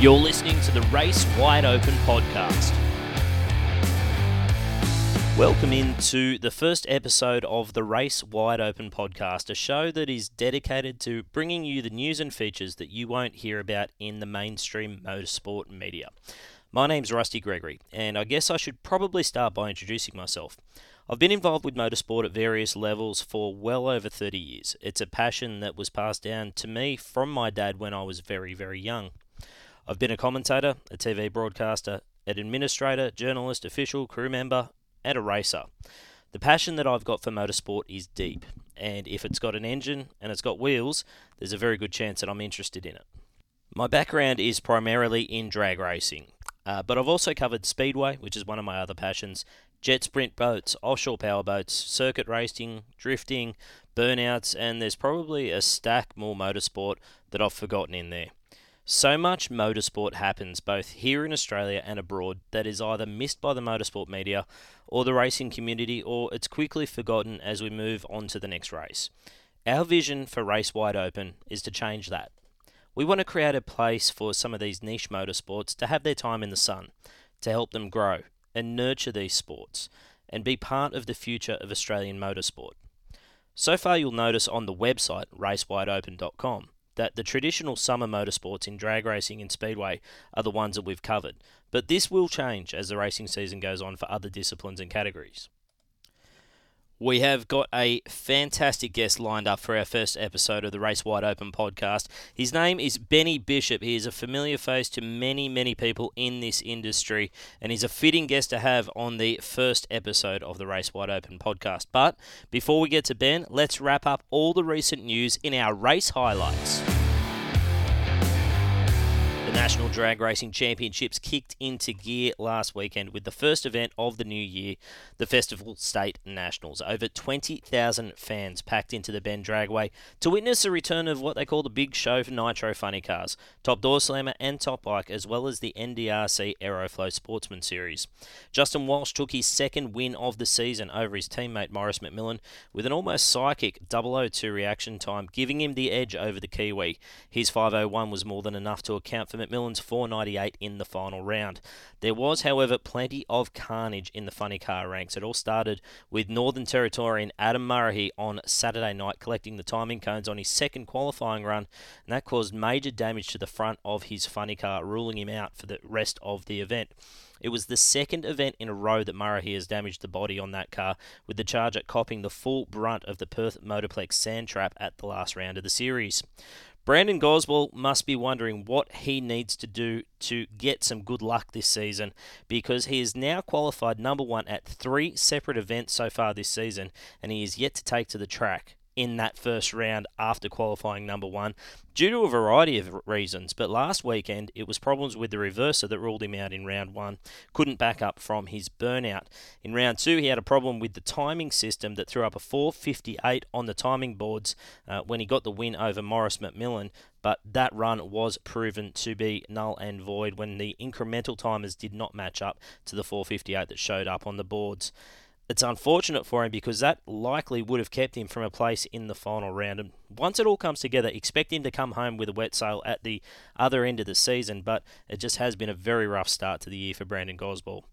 You're listening to the Race Wide Open podcast. Welcome into the first episode of the Race Wide Open podcast, a show that is dedicated to bringing you the news and features that you won't hear about in the mainstream motorsport media. My name's Rusty Gregory, and I guess I should probably start by introducing myself. I've been involved with motorsport at various levels for well over 30 years. It's a passion that was passed down to me from my dad when I was very, very young. I've been a commentator, a TV broadcaster, an administrator, journalist, official, crew member, and a racer. The passion that I've got for motorsport is deep, and if it's got an engine and it's got wheels, there's a very good chance that I'm interested in it. My background is primarily in drag racing, uh, but I've also covered speedway, which is one of my other passions, jet sprint boats, offshore power boats, circuit racing, drifting, burnouts, and there's probably a stack more motorsport that I've forgotten in there. So much motorsport happens both here in Australia and abroad that is either missed by the motorsport media or the racing community, or it's quickly forgotten as we move on to the next race. Our vision for Race Wide Open is to change that. We want to create a place for some of these niche motorsports to have their time in the sun, to help them grow and nurture these sports, and be part of the future of Australian motorsport. So far, you'll notice on the website racewideopen.com that the traditional summer motorsports in drag racing and speedway are the ones that we've covered, but this will change as the racing season goes on for other disciplines and categories. We have got a fantastic guest lined up for our first episode of the Race Wide Open podcast. His name is Bennie Bishop. He is a familiar face to many, many people in this industry, and he's a fitting guest to have on the first episode of the Race Wide Open podcast. But before we get to Ben, let's wrap up all the recent news in our race highlights. The National Drag Racing Championships kicked into gear last weekend with the first event of the new year, the Festival State Nationals. Over 20,000 fans packed into the Bend Dragway to witness the return of what they call the big show for Nitro Funny Cars, Top Door Slammer and Top Bike, as well as the NDRC Aeroflow Sportsman Series. Justin Walsh took his second win of the season over his teammate Morris McMillan with an almost psychic 002 reaction time, giving him the edge over the Kiwi. His 501 was more than enough to account for McMillan's 498 in the final round. There was, however, plenty of carnage in the funny car ranks. It all started with Northern Territorian Adam Murray on Saturday night collecting the timing cones on his second qualifying run, and that caused major damage to the front of his funny car, ruling him out for the rest of the event. It was the second event in a row that Murray has damaged the body on that car, with the Charger copping the full brunt of the Perth Motorplex sand trap at the last round of the series. Brandon Goswell must be wondering what he needs to do to get some good luck this season because he is now qualified number one at three separate events so far this season and he is yet to take to the track in that first round after qualifying number one due to a variety of reasons. But last weekend, it was problems with the reverser that ruled him out in round one. Couldn't back up from his burnout. In round two, he had a problem with the timing system that threw up a 458 on the timing boards uh, when he got the win over Morris McMillan. But that run was proven to be null and void when the incremental timers did not match up to the 458 that showed up on the boards it's unfortunate for him because that likely would have kept him from a place in the final round. And once it all comes together, expect him to come home with a wet sail at the other end of the season. But it just has been a very rough start to the year for Brandon Goswell.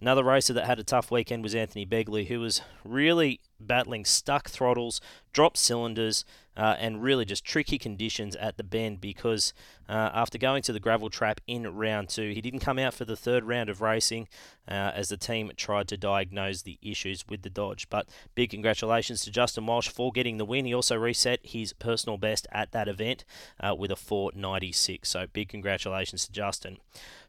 Another racer that had a tough weekend was Anthony Begley, who was really battling stuck throttles, dropped cylinders, uh, and really just tricky conditions at the bend because uh, after going to the gravel trap in round two, he didn't come out for the third round of racing uh, as the team tried to diagnose the issues with the Dodge. But big congratulations to Justin Walsh for getting the win. He also reset his personal best at that event uh, with a 496. So big congratulations to Justin.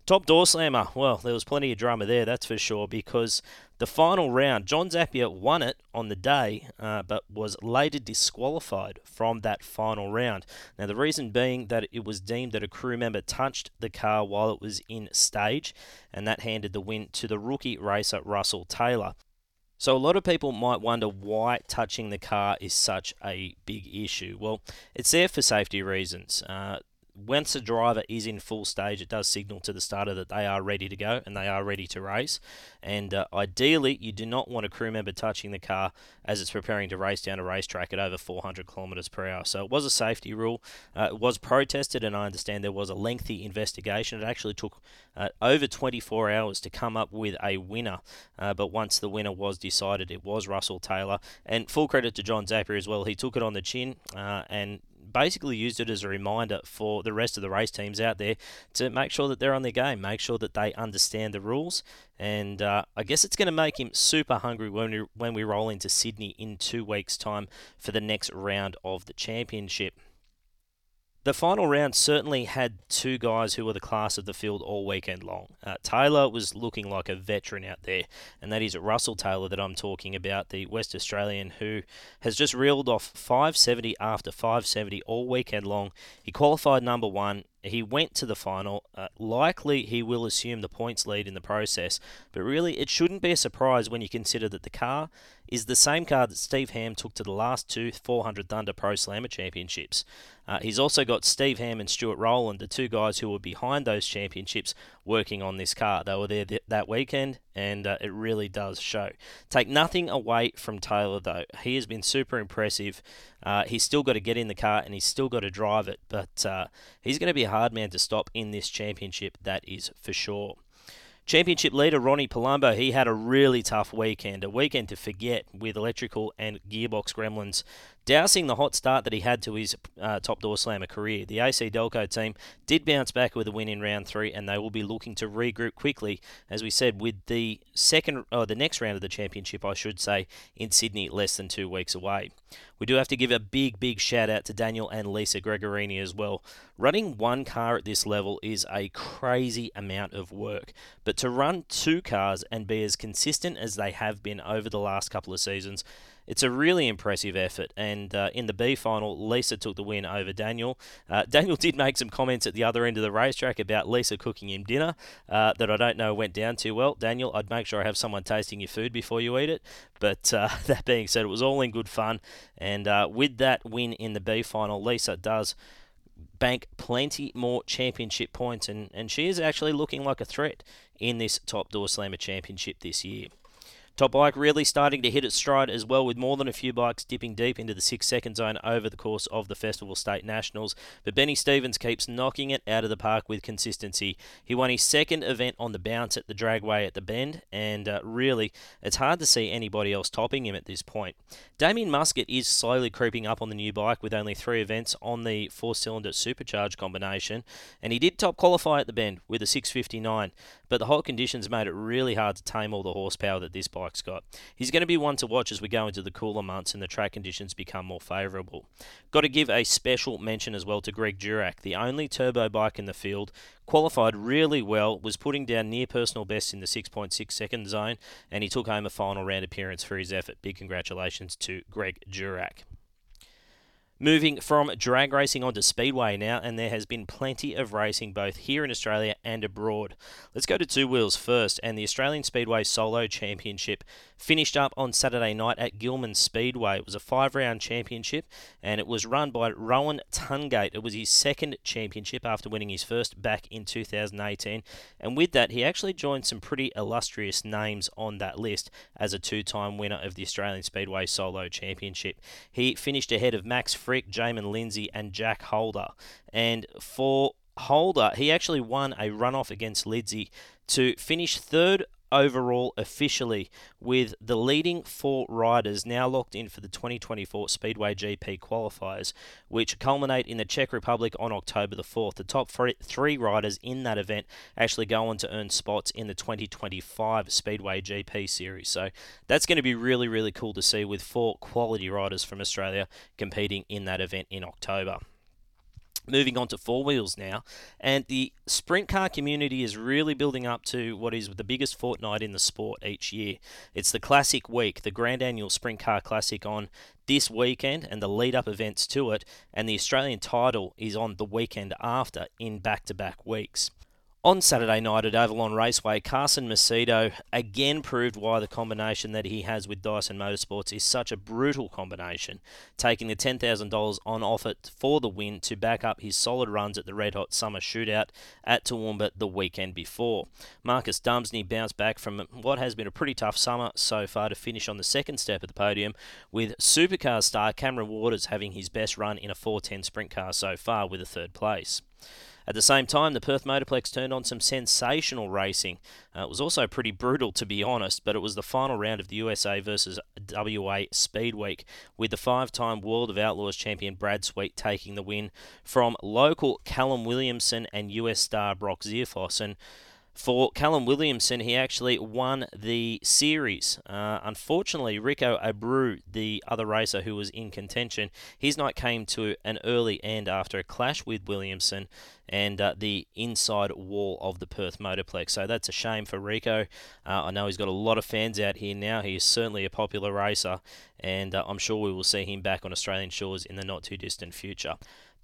Top door slammer. Well, there was plenty of drama there, that's for sure, because the final round, John Zappia won it on the day, uh, but was later disqualified from that final round. Now, the reason being that it was deemed that a crew member touched the car while it was in stage, and that handed the win to the rookie racer Russell Taylor. So, a lot of people might wonder why touching the car is such a big issue. Well, it's there for safety reasons. Uh, once a driver is in full stage, it does signal to the starter that they are ready to go and they are ready to race. And uh, ideally, you do not want a crew member touching the car as it's preparing to race down a racetrack at over 400 kilometres per hour. So it was a safety rule. Uh, it was protested, and I understand there was a lengthy investigation. It actually took uh, over 24 hours to come up with a winner. Uh, but once the winner was decided, it was Russell Taylor. And full credit to John Zappia as well. He took it on the chin uh, and basically used it as a reminder for the rest of the race teams out there to make sure that they're on their game, make sure that they understand the rules. And uh, I guess it's going to make him super hungry when we, when we roll into Sydney in two weeks' time for the next round of the championship. The final round certainly had two guys who were the class of the field all weekend long. Uh, Taylor was looking like a veteran out there, and that is Russell Taylor that I'm talking about, the West Australian who has just reeled off 570 after 570 all weekend long. He qualified number one. He went to the final. Uh, likely he will assume the points lead in the process, but really it shouldn't be a surprise when you consider that the car is the same car that Steve Ham took to the last two 400 Thunder Pro Slammer championships. Uh, he's also got Steve Ham and Stuart Rowland, the two guys who were behind those championships, working on this car. They were there th- that weekend, and uh, it really does show. Take nothing away from Taylor, though. He has been super impressive. Uh, he's still got to get in the car and he's still got to drive it, but uh, he's going to be a hard man to stop in this championship, that is for sure. Championship leader Ronnie Palumbo, he had a really tough weekend, a weekend to forget with electrical and gearbox gremlins dousing the hot start that he had to his uh, top door slammer career. The AC Delco team did bounce back with a win in round three, and they will be looking to regroup quickly, as we said, with the second or the next round of the championship, I should say, in Sydney, less than two weeks away. We do have to give a big, big shout out to Daniel and Lisa Gregorini as well. Running one car at this level is a crazy amount of work, but to run two cars and be as consistent as they have been over the last couple of seasons it's a really impressive effort. And uh, in the B final, Lisa took the win over Daniel. Uh, Daniel did make some comments at the other end of the racetrack about Lisa cooking him dinner uh, that I don't know went down too well. Daniel, I'd make sure I have someone tasting your food before you eat it. But uh, that being said, it was all in good fun. And uh, with that win in the B final, Lisa does bank plenty more championship points, and, and she is actually looking like a threat in this Top Door Slammer Championship this year. Top Bike really starting to hit its stride as well, with more than a few bikes dipping deep into the six second zone over the course of the Festival State Nationals. But Benny Stevens keeps knocking it out of the park with consistency. He won his second event on the bounce at the Dragway at the Bend, and uh, really, it's hard to see anybody else topping him at this point. Damien Muscat is slowly creeping up on the new bike with only three events on the four cylinder supercharged combination, and he did top qualify at the Bend with a 659, but the hot conditions made it really hard to tame all the horsepower that this bike got. He's going to be one to watch as we go into the cooler months and the track conditions become more favourable. Got to give a special mention as well to Greg Durack, the only turbo bike in the field. Qualified really well, was putting down near personal best in the 6.6 second zone, and he took home a final round appearance for his effort. Big congratulations to Greg Durack. Moving from drag racing onto speedway now, and there has been plenty of racing both here in Australia and abroad. Let's go to two wheels first, and the Australian Speedway Solo Championship finished up on Saturday night at Gillman Speedway. It was a five round championship, and it was run by Rowan Tungate. It was his second championship after winning his first back in 2018, and with that, he actually joined some pretty illustrious names on that list as a two time winner of the Australian Speedway Solo Championship. He finished ahead of Max Fricke, Jaimon Lidsey, and Jack Holder. And for Holder, he actually won a runoff against Lidsey to finish third overall officially, with the leading four riders now locked in for the 2024 Speedway GP qualifiers, which culminate in the Czech Republic on October the 4th. The top three riders in that event actually go on to earn spots in the 2025 Speedway GP series. So that's going to be really, really cool to see with four quality riders from Australia competing in that event in October. Moving on to four wheels now, and the sprint car community is really building up to what is the biggest fortnight in the sport each year. It's the Classic Week, the Grand Annual Sprint Car Classic on this weekend and the lead up events to it, and the Australian title is on the weekend after in back to back weeks. On Saturday night at Avalon Raceway, Carson Macedo again proved why the combination that he has with Dyson Motorsports is such a brutal combination, taking the $10,000 on offer for the win to back up his solid runs at the Red Hot Summer Shootout at Toowoomba the weekend before. Marcus Dumesny bounced back from what has been a pretty tough summer so far to finish on the second step of the podium, with supercar star Cameron Waters having his best run in a 410 sprint car so far with a third place. At the same time, the Perth Motorplex turned on some sensational racing. Uh, it was also pretty brutal, to be honest, but it was the final round of the USA versus WA Speed Week, with the five time World of Outlaws champion Brad Sweet taking the win from local Callum Williamson and US star Brock Zearfoss. And for Callum Williamson, he actually won the series. Uh, unfortunately, Rico Abreu, the other racer who was in contention, his night came to an early end after a clash with Williamson and uh, the inside wall of the Perth Motorplex. So that's a shame for Rico. Uh, I know he's got a lot of fans out here now. He is certainly a popular racer, and uh, I'm sure we will see him back on Australian shores in the not too distant future.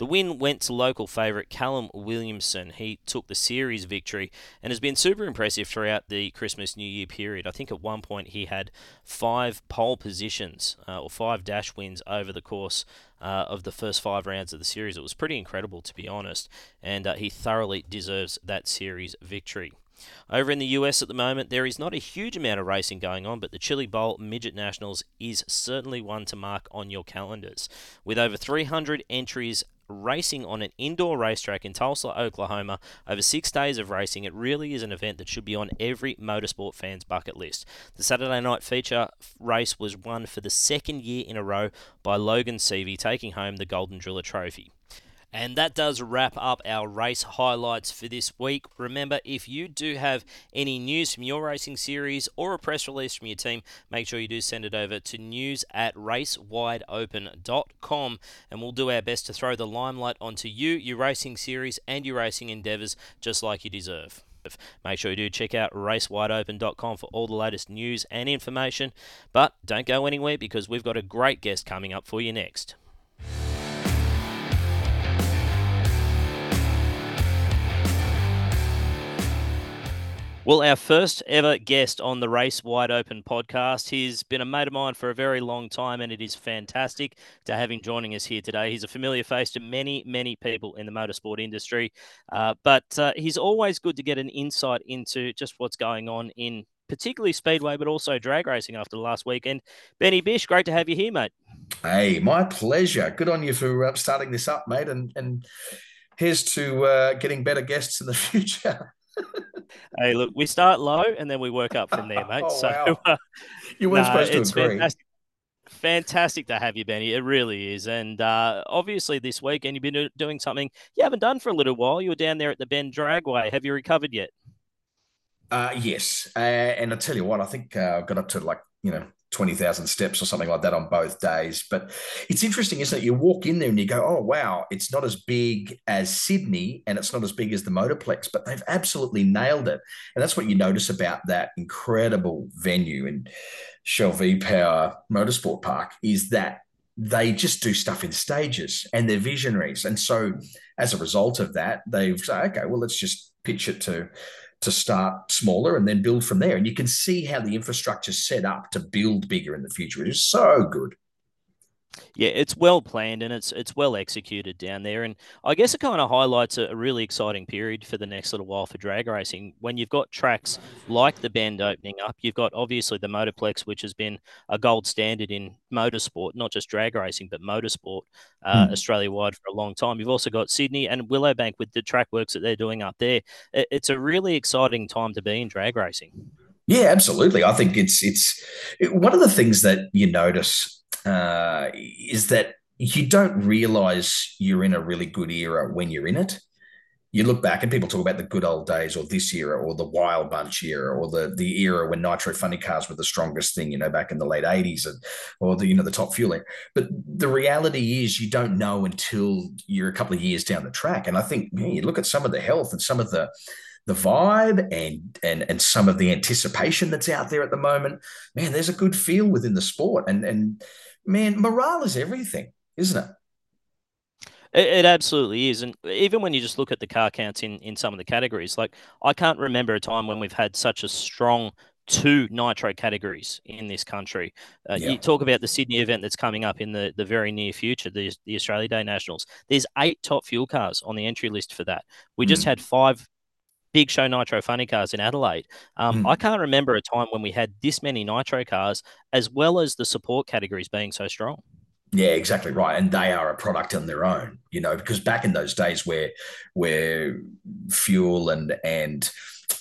The win went to local favourite Callum Williamson. He took the series victory and has been super impressive throughout the Christmas New Year period. I think at one point he had five pole positions uh, or five dash wins over the course uh, of the first five rounds of the series. It was pretty incredible, to be honest, and uh, he thoroughly deserves that series victory. Over in the US at the moment, there is not a huge amount of racing going on, but the Chili Bowl Midget Nationals is certainly one to mark on your calendars. With over 300 entries racing on an indoor racetrack in Tulsa, Oklahoma, over six days of racing, it really is an event that should be on every motorsport fan's bucket list. The Saturday night feature race was won for the second year in a row by Logan Seavey, taking home the Golden Driller Trophy. And that does wrap up our race highlights for this week. Remember, if you do have any news from your racing series or a press release from your team, make sure you do send it over to news at racewideopen.com and we'll do our best to throw the limelight onto you, your racing series, and your racing endeavours just like you deserve. Make sure you do check out racewideopen.com for all the latest news and information. But don't go anywhere because we've got a great guest coming up for you next. Well, our first ever guest on the Race Wide Open podcast. He's been a mate of mine for a very long time, and it is fantastic to have him joining us here today. He's a familiar face to many, many people in the motorsport industry, uh, but uh, he's always good to get an insight into just what's going on in particularly Speedway, but also drag racing after the last weekend. Bennie Bish, great to have you here, mate. Hey, my pleasure. Good on you for uh, starting this up, mate, and and here's to uh, getting better guests in the future hey, look, we start low and then we work up from there, mate. oh, so wow. uh, you weren't nah, supposed to agree. Fantastic. Fantastic to have you, Bennie. It really is. And uh, obviously, this week, and you've been doing something you haven't done for a little while. You were down there at the Bend Dragway. Have you recovered yet? Uh, yes. Uh, and I tell you what, I think uh, I got up to like, you know, 20,000 steps or something like that on both days. But it's interesting, isn't it? You walk in there and you go, oh, wow, it's not as big as Sydney and it's not as big as the Motorplex, but they've absolutely nailed it. And that's what you notice about that incredible venue in Shell V Power Motorsport Park is that they just do stuff in stages and they're visionaries. And so as a result of that, they've said, okay, well, let's just pitch it to to start smaller and then build from there. And you can see how the infrastructure is set up to build bigger in the future. It is so good. Yeah, it's well planned and it's it's well executed down there, and I guess it kind of highlights a, a, really exciting period for the next little while for drag racing. When you've got tracks like the Bend opening up, you've got obviously the Motorplex, which has been a gold standard in motorsport, not just drag racing but motorsport uh, mm. Australia wide for a long time. You've also got Sydney and Willowbank with the track works that they're doing up there. It, it's a really exciting time to be in drag racing. Yeah, absolutely. I think it's it's it, one of the things that you notice uh, is that you don't realize you're in a really good era when you're in it. You look back and people talk about the good old days or this era or the wild bunch era or the the era when nitro funny cars were the strongest thing, you know, back in the late 80s and, or the, you know, the top fueling. But the reality is you don't know until you're a couple of years down the track. And I think man, you look at some of the health and some of the the vibe and and and some of the anticipation that's out there at the moment, man, there's a good feel within the sport. And and man, morale is everything, isn't it? It, it, absolutely is, and even when you just look at the car counts in in some of the categories, like I can't remember a time when we've had such a strong two nitro categories in this country. Uh, yeah. You talk about the Sydney event that's coming up in the, the very near future, the, the Australia Day Nationals. There's eight top fuel cars on the entry list for that. We mm. just had five big show nitro funny cars in Adelaide. Um, mm. I can't remember a time when we had this many nitro cars, as well as the support categories being so strong. Yeah, exactly right, and they are a product on their own, you know, because back in those days where where fuel and and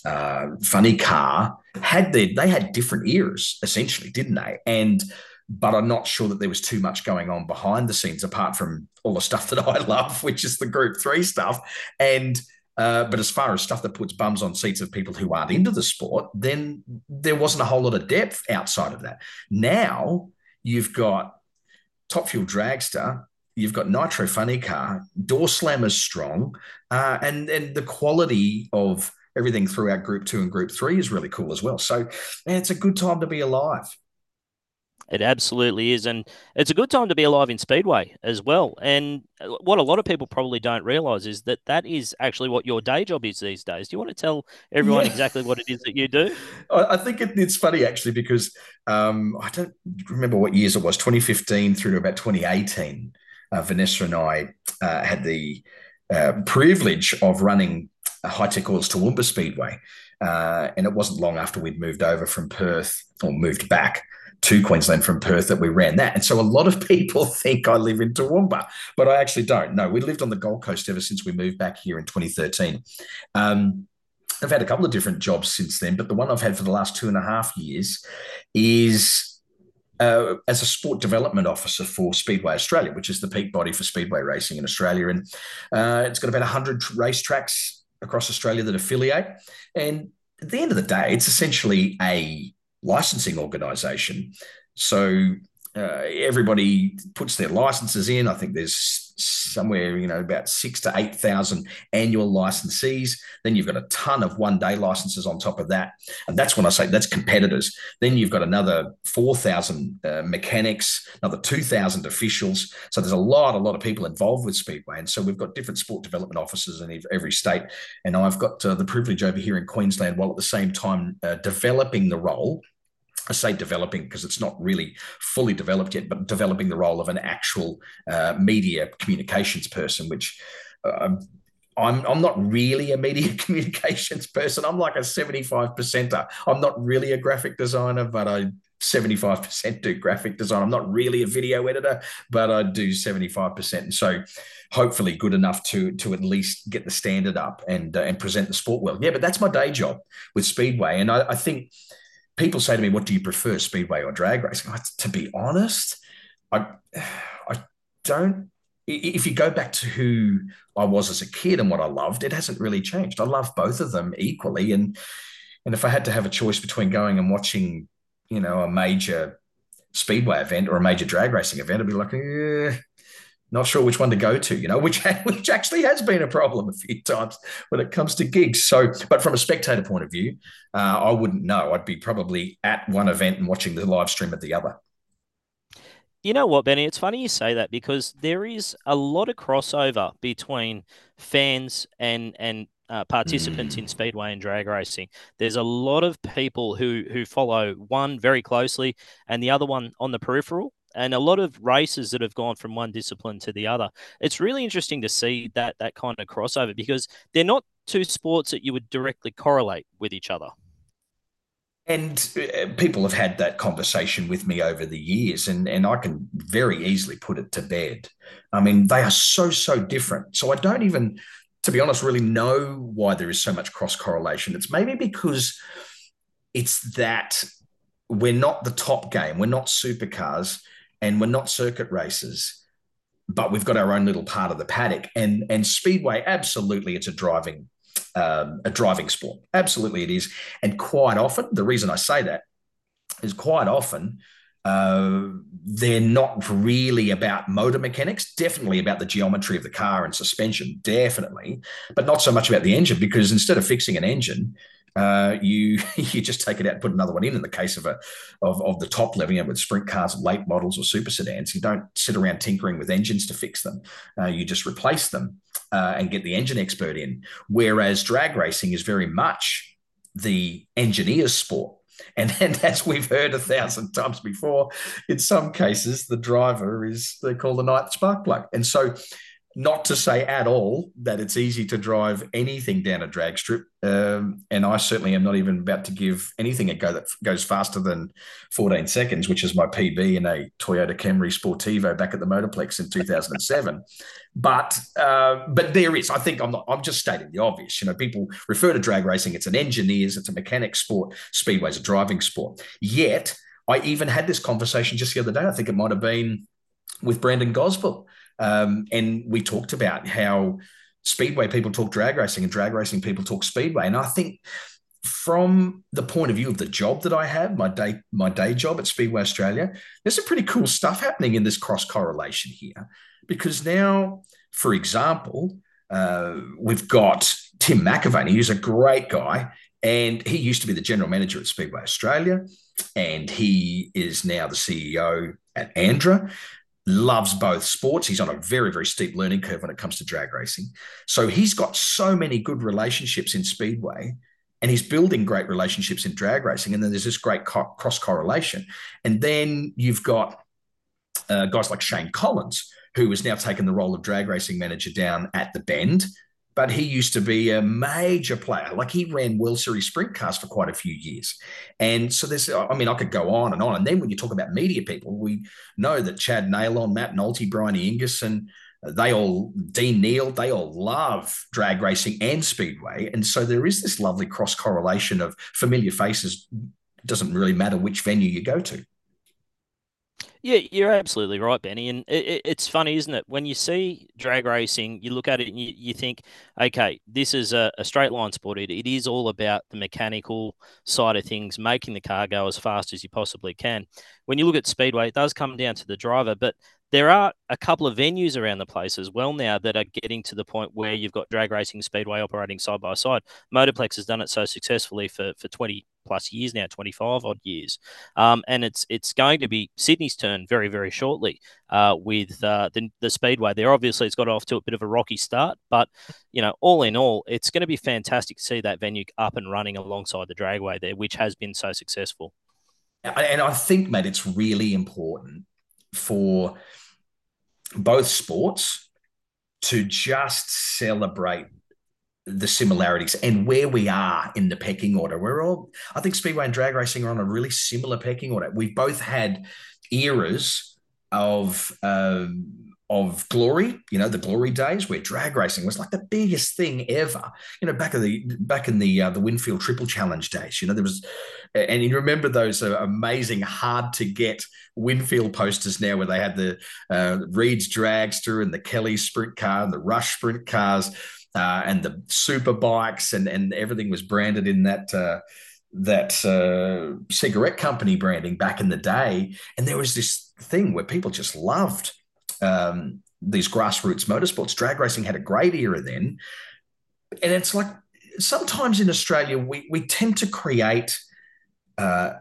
uh, funny car had their they had different eras essentially, didn't they? And but I'm not sure that there was too much going on behind the scenes apart from all the stuff that I love, which is the Group Three stuff. And uh, but as far as stuff that puts bums on seats of people who aren't into the sport, then there wasn't a whole lot of depth outside of that. Now you've got Top Fuel Dragster, you've got Nitro Funny Car, Door Slammer's strong, uh, and and the quality of everything throughout Group Two and Group Three is really cool as well. So, man, it's a good time to be alive. It absolutely is. And it's a good time to be alive in Speedway as well. And what a lot of people probably don't realize is that that is actually what your day job is these days. Do you want to tell everyone yeah. exactly what it is that you do? I think it, it's funny actually because um, I don't remember what years it was 2015 through to about 2018. Uh, Vanessa and I uh, had the uh, privilege of running Hi-Tec Oils Toowoomba Speedway. Uh, and it wasn't long after we'd moved over from Perth or moved back to Queensland from Perth that we ran that. And so a lot of people think I live in Toowoomba, but I actually don't. No, we lived on the Gold Coast ever since we moved back here in 2013. Um, I've had a couple of different jobs since then, but the one I've had for the last two and a half years is uh, as a sport development officer for Speedway Australia, which is the peak body for speedway racing in Australia. And uh, it's got about 100 racetracks across Australia that affiliate. And at the end of the day, it's essentially a licensing organisation. So uh, everybody puts their licenses in. I think there's somewhere, you know, about six to 8,000 annual licensees. Then you've got a ton of one day licenses on top of that. And that's when I say that's competitors. Then you've got another 4,000 uh, mechanics, another 2,000 officials. So there's a lot, a lot of people involved with Speedway. And so we've got different sport development officers in every state. And I've got uh, the privilege over here in Queensland while at the same time uh, developing the role I say developing because it's not really fully developed yet, but developing the role of an actual uh, media communications person, which uh, I'm, I'm not really a media communications person. I'm like a 75 percenter. I'm not really a graphic designer, but I 75% do graphic design. I'm not really a video editor, but I do 75%. And so hopefully good enough to to at least get the standard up and uh, and present the sport well. Yeah, but that's my day job with Speedway. And I, I think – people say to me, "What do you prefer, speedway or drag racing?" I, to be honest, I I don't. If you go back to who I was as a kid and what I loved, it hasn't really changed. I love both of them equally, and and if I had to have a choice between going and watching, you know, a major speedway event or a major drag racing event, I'd be like, eh, not sure which one to go to, you know, which which actually has been a problem a few times when it comes to gigs. So, but from a spectator point of view, uh, I wouldn't know. I'd be probably at one event and watching the live stream at the other. You know what, Bennie? It's funny you say that because there is a lot of crossover between fans and and uh, participants in speedway and drag racing. There's a lot of people who who follow one very closely and the other one on the peripheral and a lot of races that have gone from one discipline to the other. It's really interesting to see that that kind of crossover because they're not two sports that you would directly correlate with each other. And uh, people have had that conversation with me over the years, and, and I can very easily put it to bed. I mean, they are so, so different. So I don't even, to be honest, really know why there is so much cross correlation. It's maybe because it's that we're not the top game, we're not supercars and we're not circuit races, but we've got our own little part of the paddock. And and speedway, absolutely, it's a driving um, a driving sport. Absolutely, it is. And quite often, the reason I say that is quite often uh, they're not really about motor mechanics, definitely about the geometry of the car and suspension, definitely, but not so much about the engine because instead of fixing an engine, uh, you you just take it out and put another one in. In the case of a of, of the top level, you know, with sprint cars, late models, or super sedans, you don't sit around tinkering with engines to fix them. Uh, you just replace them uh, and get the engine expert in. Whereas drag racing is very much the engineer's sport. And, and as we've heard a thousand times before, in some cases, the driver is they call the ninth spark plug. And so not to say at all that it's easy to drive anything down a drag strip. Um, and I certainly am not even about to give anything a go that goes faster than 14 seconds, which is my PB in a Toyota Camry Sportivo back at the Motorplex in 2007. but uh, but there is, I think I'm not, I'm just stating the obvious. You know, people refer to drag racing, it's an engineer's, it's a mechanic sport, speedway's a driving sport. Yet I even had this conversation just the other day. I think it might have been with Brandon Goswell um, and we talked about how speedway people talk drag racing and drag racing people talk speedway. And I think from the point of view of the job that I have, my day my day job at Speedway Australia, there's some pretty cool stuff happening in this cross correlation here, because now, for example, uh, we've got Tim McAvaney, who's a great guy, and he used to be the general manager at Speedway Australia, and he is now the CEO at ANDRA loves both sports. He's on a very, very steep learning curve when it comes to drag racing. So he's got so many good relationships in Speedway and he's building great relationships in drag racing. And then there's this great co- cross correlation. And then you've got uh, guys like Shane Collins, who has now taken the role of drag racing manager down at the Bend but he used to be a major player. Like he ran World Series sprint cars for quite a few years. And so there's, I mean, I could go on and on. And then when you talk about media people, we know that Chad Neylon, Matt Nolte, Brian Ingerson, they all, Dean Neal, they all love drag racing and speedway. And so there is this lovely cross correlation of familiar faces. It doesn't really matter which venue you go to. Yeah, you're absolutely right, Bennie. And it, it, it's funny, isn't it? When you see drag racing, you look at it and you, you think, okay, this is a, a straight line sport. It, it is all about the mechanical side of things, making the car go as fast as you possibly can. When you look at speedway, it does come down to the driver, but there are a couple of venues around the place as well now that are getting to the point where you've got drag racing speedway operating side by side. Motorplex has done it so successfully for, for 20 plus years now, 25 odd years. Um, and it's it's going to be Sydney's turn very, very shortly uh, with uh, the, the speedway there. Obviously, it's got off to a bit of a rocky start, but, you know, all in all, it's going to be fantastic to see that venue up and running alongside the dragway there, which has been so successful. And I think, mate, it's really important for both sports to just celebrate the similarities and where we are in the pecking order. We're all, I think, Speedway and drag racing are on a really similar pecking order. We've both had eras of um, of glory, you know, the glory days where drag racing was like the biggest thing ever. You know, back in the back in the uh, the Winfield Triple Challenge days, you know, there was, and you remember those uh, amazing, hard to get Winfield posters now, where they had the uh, Reed's Dragster and the Kelly Sprint Car and the Rush Sprint Cars uh, and the super bikes, and and everything was branded in that. Uh, that uh, cigarette company branding back in the day, and there was this thing where people just loved um, these grassroots motorsports. Drag racing had a great era then. And it's like sometimes in Australia, we, we tend to create uh,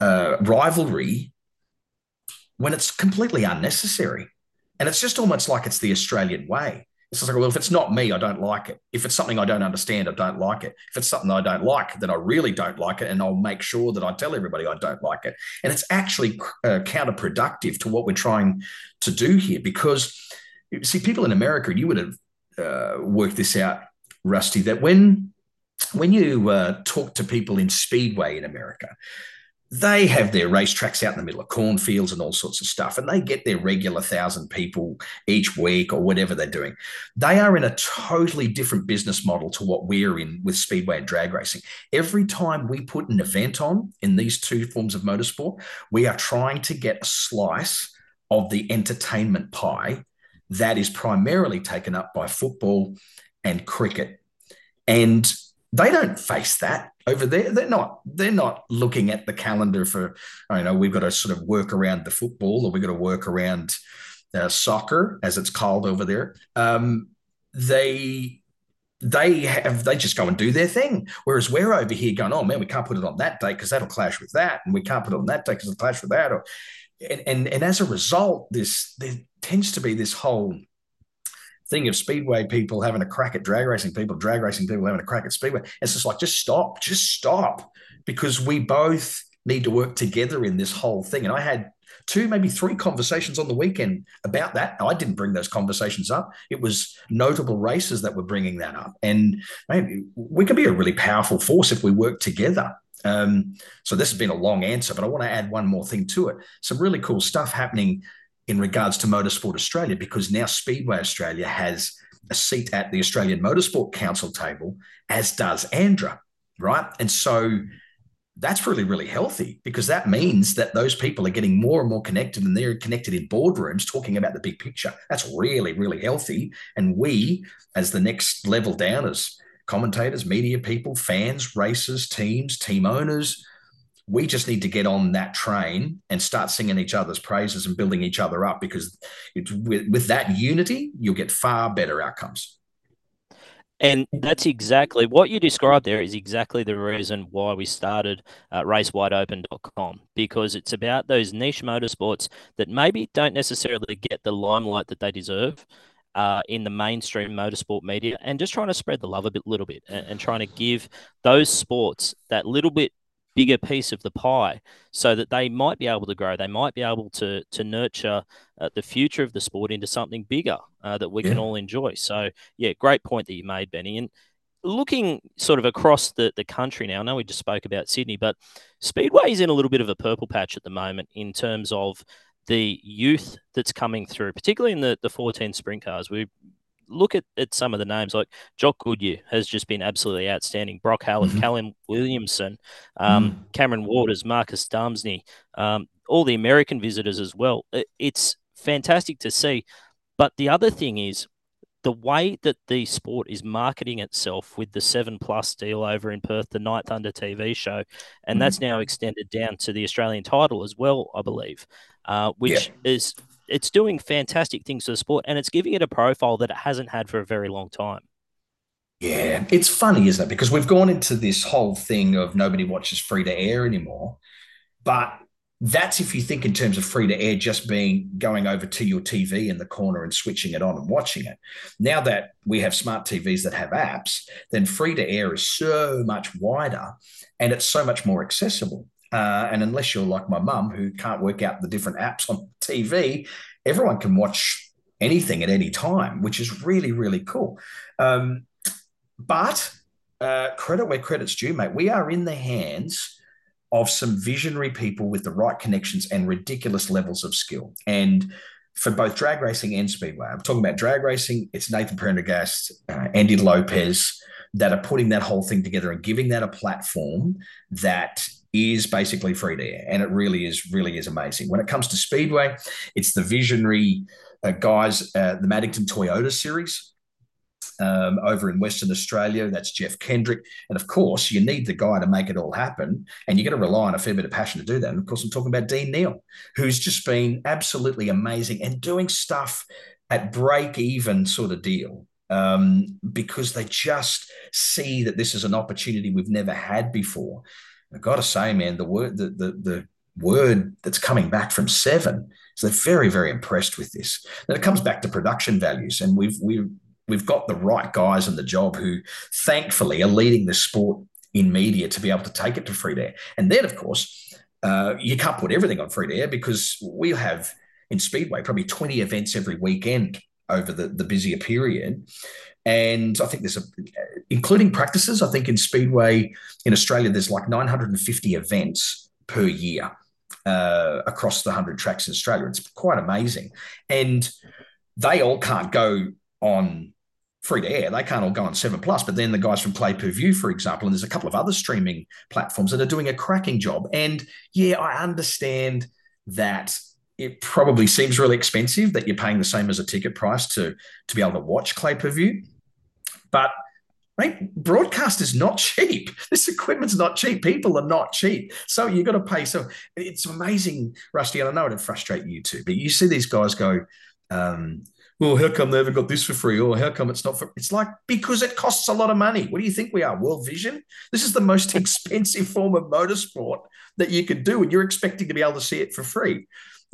uh, rivalry when it's completely unnecessary. And it's just almost like it's the Australian way. It's like, well, if it's not me, I don't like it. If it's something I don't understand, I don't like it. If it's something I don't like, then I really don't like it. And I'll make sure that I tell everybody I don't like it. And it's actually uh, counterproductive to what we're trying to do here because, see, people in America, you would have uh, worked this out, Rusty, that when when you uh, talk to people in Speedway in America, they have their racetracks out in the middle of cornfields and all sorts of stuff, and they get their regular thousand people each week or whatever they're doing. They are in a totally different business model to what we're in with speedway and drag racing. Every time we put an event on in these two forms of motorsport, we are trying to get a slice of the entertainment pie that is primarily taken up by football and cricket. And they don't face that over there. They're not. They're not looking at the calendar for. I know we've got to sort of work around the football, or we've got to work around uh, soccer, as it's called over there. Um, they they have they just go and do their thing. Whereas we're over here going, oh man, we can't put it on that date because that'll clash with that, and we can't put it on that date because it'll clash with that. Or, and, and and as a result, this there tends to be this whole thing of speedway people having a crack at drag racing people, drag racing people having a crack at speedway. It's just like just stop, just stop, because we both need to work together in this whole thing. And I had two, maybe three conversations on the weekend about that. I didn't bring those conversations up. It was notable races that were bringing that up. And maybe we can be a really powerful force if we work together. Um, so this has been a long answer, but I want to add one more thing to it. Some really cool stuff happening in regards to Motorsport Australia because now Speedway Australia has a seat at the Australian Motorsport Council table, as does ANDRA, right? And so that's really, really healthy because that means that those people are getting more and more connected and they're connected in boardrooms talking about the big picture. That's really, really healthy. And we, as the next level down, as commentators, media people, fans, racers, teams, team owners, we just need to get on that train and start singing each other's praises and building each other up because with, with that unity, you'll get far better outcomes. And that's exactly what you described there is exactly the reason why we started uh, racewideopen.com because it's about those niche motorsports that maybe don't necessarily get the limelight that they deserve uh, in the mainstream motorsport media and just trying to spread the love a bit, little bit and, and trying to give those sports that little bit bigger piece of the pie so that they might be able to grow. They might be able to to nurture uh, the future of the sport into something bigger uh, that we yeah. can all enjoy. So yeah great point that you made bennie. And looking sort of across the, the country now i know we just spoke about sydney but speedway is in a little bit of a purple patch at the moment in terms of the youth that's coming through particularly in the, the 14 sprint cars. We look at, at some of the names like Jock Goodyear has just been absolutely outstanding. Brock Hallett, mm-hmm. Callum Williamson, um, mm Cameron Waters, Marcus Dumesny, um, all the American visitors as well. It, it's fantastic to see. But the other thing is the way that the sport is marketing itself with the Seven Plus deal over in Perth, the Night Thunder TV show, and mm that's now extended down to the Australian title as well, I believe, uh, which yeah. is it's doing fantastic things to the sport and it's giving it a profile that it hasn't had for a very long time. Yeah, it's funny, isn't it? Because we've gone into this whole thing of nobody watches free to air anymore. But that's if you think in terms of free to air just being going over to your TV in the corner and switching it on and watching it. Now that we have smart TVs that have apps, then free to air is so much wider and it's so much more accessible. Uh, and unless you're like my mum, who can't work out the different apps on TV, everyone can watch anything at any time, which is really, really cool. Um, but uh, credit where credit's due, mate. We are in the hands of some visionary people with the right connections and ridiculous levels of skill. And for both drag racing and speedway, I'm talking about drag racing. It's Nathan Prendergast, uh, Andy Lopez that are putting that whole thing together and giving that a platform that is basically free to air, and it really is really is amazing. When it comes to Speedway, it's the visionary uh, guys, uh, the Maddington Toyota series. Um, over in Western Australia, that's Jeff Kendrick. And of course, you need the guy to make it all happen. And you're going to rely on a fair bit of passion to do that. And of course, I'm talking about Dean Neal, who's just been absolutely amazing and doing stuff at break even sort of deal um, because they just see that this is an opportunity we've never had before. I got to say, man, the word the, the the word that's coming back from Seven is they're very very impressed with this. And it comes back to production values, and we've we've we've got the right guys in the job who, thankfully, are leading the sport in media to be able to take it to free air. And then, of course, uh, you can't put everything on free air because we have in Speedway probably 20 events every weekend over the, the busier period. And I think there's a, including practices, I think in Speedway in Australia, there's like 950 events per year uh, across the 100 tracks in Australia. It's quite amazing. And they all can't go on free to air. They can't all go on Seven Plus, but then the guys from Clay Per View, for example, and there's a couple of other streaming platforms that are doing a cracking job. And yeah, I understand that it probably seems really expensive that you're paying the same as a ticket price to to be able to watch Clay Per View. But right, broadcast is not cheap. This equipment's not cheap. People are not cheap. So you've got to pay. So it's amazing, Rusty. And I know it'd frustrate you too, but you see these guys go, um, well, how come they haven't got this for free? Or how come it's not for? It's like because it costs a lot of money. What do you think we are? World Vision. This is the most expensive form of motorsport that you could do, and you're expecting to be able to see it for free.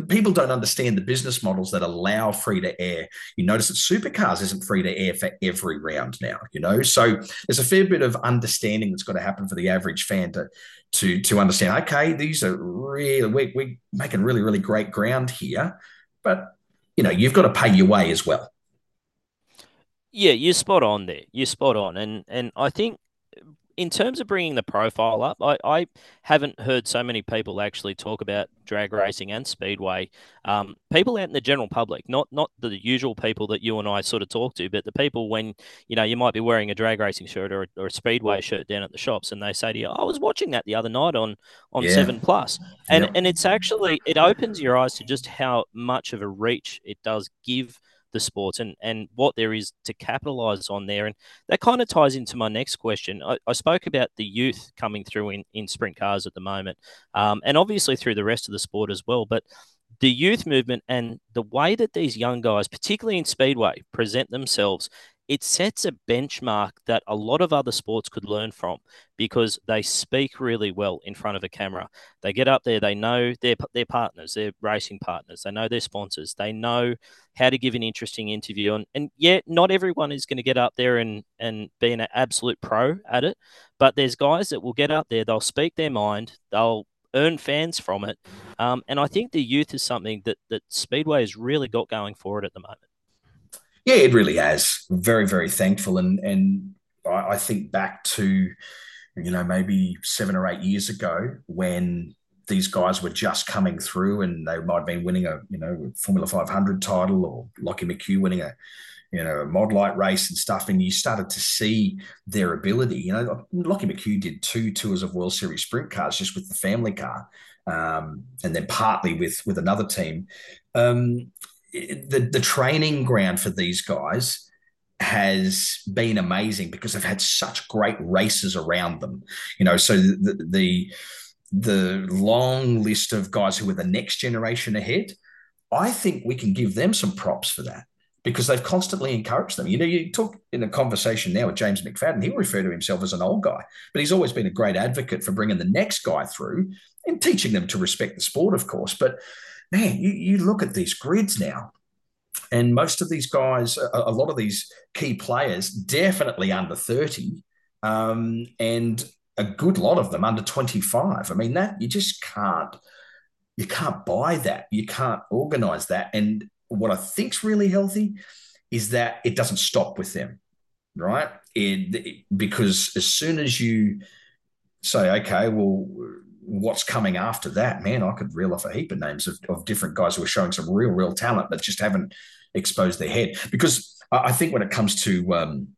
People don't understand the business models that allow free to air. You notice that supercars isn't free to air for every round now, you know. So there's a fair bit of understanding that's got to happen for the average fan to to to understand. Okay, these are really we're, we're making really really great ground here, but you know, you've got to pay your way as well. Yeah, you're spot on there. You're spot on, and and I think in terms of bringing the profile up, I, I haven't heard so many people actually talk about drag racing and speedway. Um, people out in the general public, not not the usual people that you and I sort of talk to, but the people when you know you might be wearing a drag racing shirt or a, or a speedway shirt down at the shops, and they say to you, "I was watching that the other night on on yeah. Seven Plus," and yep. and it's actually it opens your eyes to just how much of a reach it does give the sports and, and what there is to capitalize on there. And that kind of ties into my next question. I, I spoke about the youth coming through in, in sprint cars at the moment, um, and obviously through the rest of the sport as well. But the youth movement and the way that these young guys, particularly in Speedway, present themselves it sets a benchmark that a lot of other sports could learn from because they speak really well in front of a camera. They get up there, they know their their partners, their racing partners, they know their sponsors, they know how to give an interesting interview. And and yet, not everyone is going to get up there and and be an absolute pro at it, but there's guys that will get up there, they'll speak their mind, they'll earn fans from it, um, and I think the youth is something that that Speedway has really got going for it at the moment. Yeah, it really has. Very, very thankful. And and I, I think back to, you know, maybe seven or eight years ago when these guys were just coming through and they might have been winning a, you know, Formula 500 title or Lockie McHugh winning a, you know, a mod light race and stuff, and you started to see their ability. You know, Lockie McHugh did two tours of World Series sprint cars just with the family car, um, and then partly with with another team. Um, the the training ground for these guys has been amazing because they've had such great races around them. You know, so the the the long list of guys who are the next generation ahead, I think we can give them some props for that because they've constantly encouraged them. You know, you talk in a conversation now with James McFadden, he'll refer to himself as an old guy, but he's always been a great advocate for bringing the next guy through and teaching them to respect the sport, of course. But man, you, you look at these grids now, and most of these guys, a, a lot of these key players, definitely under 30, um, and a good lot of them under 25. I mean, that you just can't, you can't buy that. You can't organize that. And what I think's really healthy is that it doesn't stop with them, right? It, it, because as soon as you say, okay, well, what's coming after that, man, I could reel off a heap of names of, of different guys who are showing some real, real talent, but just haven't exposed their head. Because I think when it comes to um,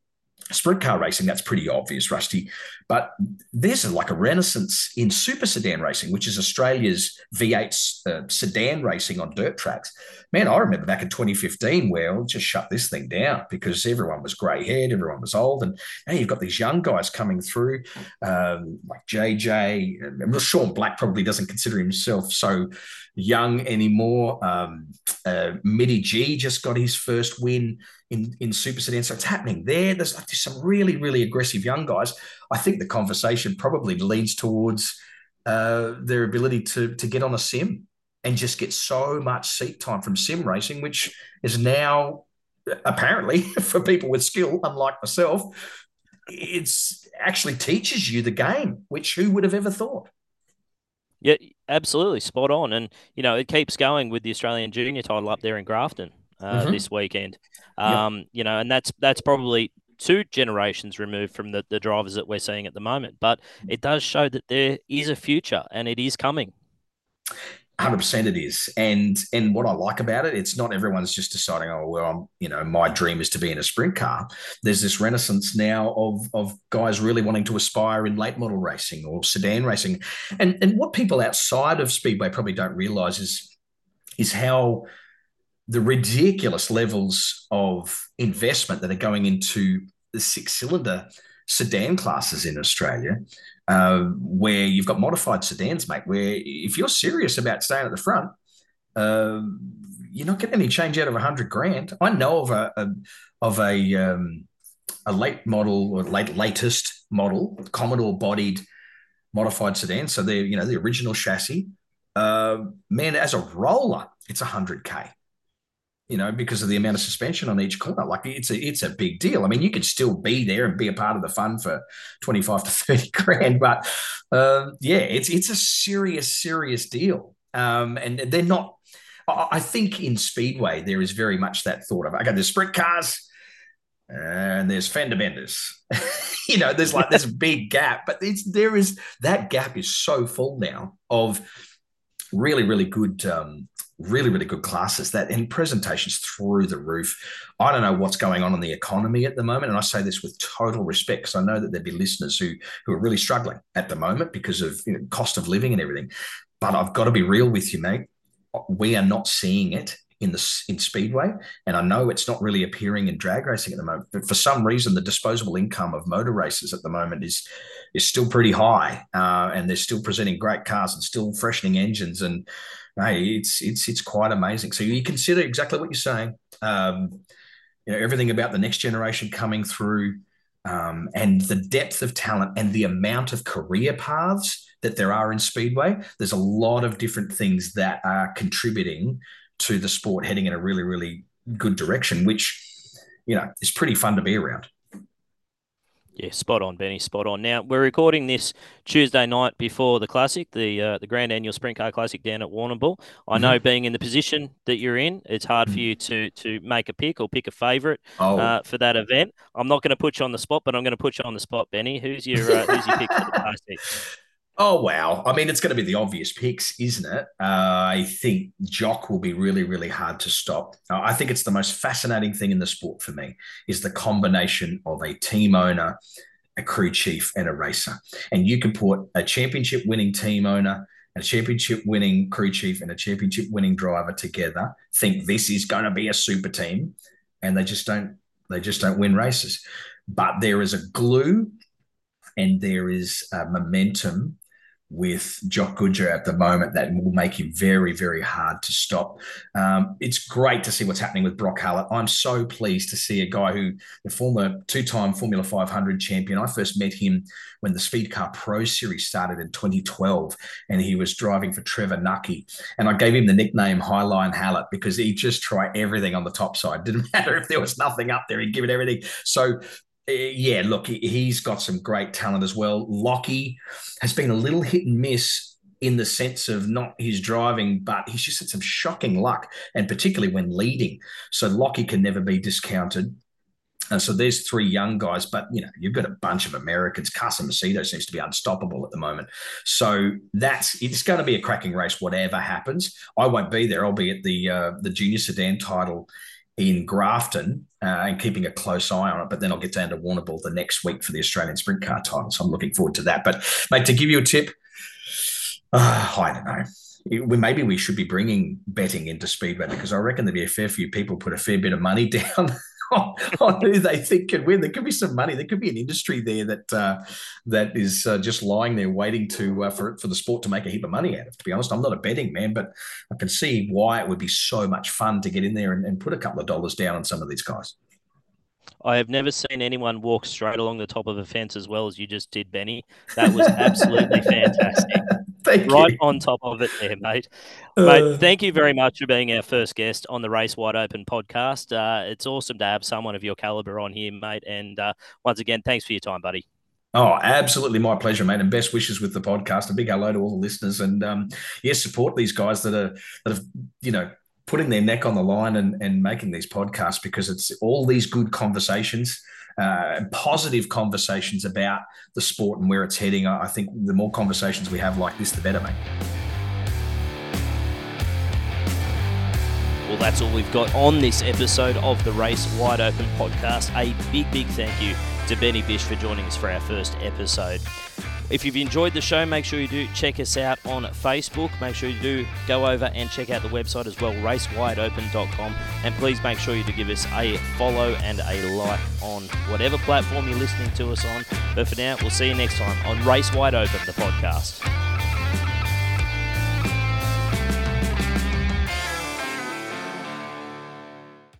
sprint car racing, that's pretty obvious, Rusty. But there's like a renaissance in super sedan racing, which is Australia's V8 uh, sedan racing on dirt tracks. Man, I remember back in 2015 where we'll just shut this thing down because everyone was grey haired, everyone was old. And now you've got these young guys coming through, um, like JJ. Sean Black probably doesn't consider himself so young anymore. Um, uh, Mitty G just got his first win in, in Super Sedan. So it's happening there. There's, there's some really, really aggressive young guys. I think the conversation probably leans towards uh, their ability to, to get on a sim and just get so much seat time from sim racing, which is now apparently for people with skill, unlike myself, it's actually teaches you the game, which who would have ever thought? Yeah, absolutely spot on. And you know, it keeps going with the Australian junior title up there in Grafton uh, mm-hmm. this weekend. Um, yep. You know, and that's that's probably two generations removed from the, the drivers that we're seeing at the moment. But it does show that there is a future and it is coming. Hundred percent, it is, and and what I like about it, it's not everyone's just deciding, oh well, I'm, you know, my dream is to be in a sprint car. There's this renaissance now of of guys really wanting to aspire in late model racing or sedan racing, and and what people outside of speedway probably don't realize is is how the ridiculous levels of investment that are going into the six cylinder sedan classes in Australia, uh, where you've got modified sedans, mate, where if you're serious about staying at the front, um, you're not getting any change out of a hundred grand. I know of a, a of a um, a late model or late latest model Commodore bodied modified sedan. So they're you know the original chassis. Uh, man, as a roller, it's hundred k. You know, because of the amount of suspension on each corner, like it's a it's a big deal. I mean, you could still be there and be a part of the fun for twenty five to thirty grand, but uh, yeah, it's it's a serious serious deal. Um, and they're not I think in Speedway, there is very much that thought of, okay, there's sprint cars and there's fender benders. you know, there's like this big gap, but it's, there is that gap is so full now of really, really good, um, really, really good classes that in presentations through the roof. I don't know what's going on in the economy at the moment. And I say this with total respect because I know that there'd be listeners who, who are really struggling at the moment because of you know, cost of living and everything. But I've got to be real with you, mate we are not seeing it in the in speedway and i know it's not really appearing in drag racing at the moment but for some reason the disposable income of motor races at the moment is is still pretty high uh, and they're still presenting great cars and still freshening engines and hey it's it's it's quite amazing so you consider exactly what you're saying um, you know everything about the next generation coming through um, and the depth of talent and the amount of career paths that there are in Speedway. There's a lot of different things that are contributing to the sport heading in a really, really good direction, which, you know, is pretty fun to be around. Yeah, spot on, Bennie. Spot on. Now we're recording this Tuesday night before the Classic, the uh, the Grand Annual Sprint Car Classic down at Warrnambool. I know, mm-hmm. being in the position that you're in, it's hard mm-hmm. for you to to make a pick or pick a favourite oh. uh, for that event. I'm not going to put you on the spot, but I'm going to put you on the spot, Bennie. Who's your uh, who's your pick for the Classic? Oh wow! I mean, it's going to be the obvious picks, isn't it? Uh, I think Jock will be really, really hard to stop. Uh, I think it's the most fascinating thing in the sport for me is the combination of a team owner, a crew chief, and a racer. And you can put a championship-winning team owner, a championship-winning crew chief, and a championship-winning driver together. Think this is going to be a super team, and they just don't. They just don't win races. But there is a glue and there is a momentum with Jock Goodyer at the moment that will make him very, very hard to stop. Um, it's great to see what's happening with Brock Hallett. I'm so pleased to see a guy who, the former two time Formula 500 champion, I first met him when the Speed Car Pro Series started in 2012, and he was driving for Trevor Nucky. And I gave him the nickname Highline Hallett because he just tried everything on the top side. Didn't matter if there was nothing up there, he'd give it everything. So yeah, look, he's got some great talent as well. Lockie has been a little hit and miss in the sense of not his driving, but he's just had some shocking luck, and particularly when leading. So Lockie can never be discounted. Uh, so there's three young guys, but you know you've got a bunch of Americans. Carson Macedo seems to be unstoppable at the moment. So that's it's going to be a cracking race, whatever happens. I won't be there. I'll be at the uh, the junior sedan title in Grafton uh, and keeping a close eye on it. But then I'll get down to Warrnambool the next week for the Australian Sprint Car title. So I'm looking forward to that. But, mate, to give you a tip, uh, I don't know. We, maybe we should be bringing betting into Speedway because I reckon there'd be a fair few people put a fair bit of money down on, who they think can win. There could be some money. There could be an industry there that uh, that is uh, just lying there waiting to uh, for for the sport to make a heap of money out of. To be honest, I'm not a betting man, but I can see why it would be so much fun to get in there and, and put a couple of dollars down on some of these guys. I have never seen anyone walk straight along the top of a fence as well as you just did, Bennie. That was absolutely fantastic. Thank right you. on top of it there, mate. Uh, mate, thank you very much for being our first guest on the Race Wide Open podcast. Uh, it's awesome to have someone of your caliber on here, mate. And uh, once again, thanks for your time, buddy. Oh, absolutely, my pleasure, mate, and best wishes with the podcast. A big hello to all the listeners, and um, yes, support these guys that are that have you know putting their neck on the line and, and making these podcasts because it's all these good conversations, uh, positive conversations about the sport and where it's heading. I think the more conversations we have like this, the better, mate. Well, that's all we've got on this episode of the Race Wide Open podcast. A big, big thank you to Bennie Bish for joining us for our first episode. If you've enjoyed the show, make sure you do check us out on Facebook. Make sure you do go over and check out the website as well, racewideopen.com. And please make sure you do give us a follow and a like on whatever platform you're listening to us on. But for now, we'll see you next time on Race Wide Open, the podcast.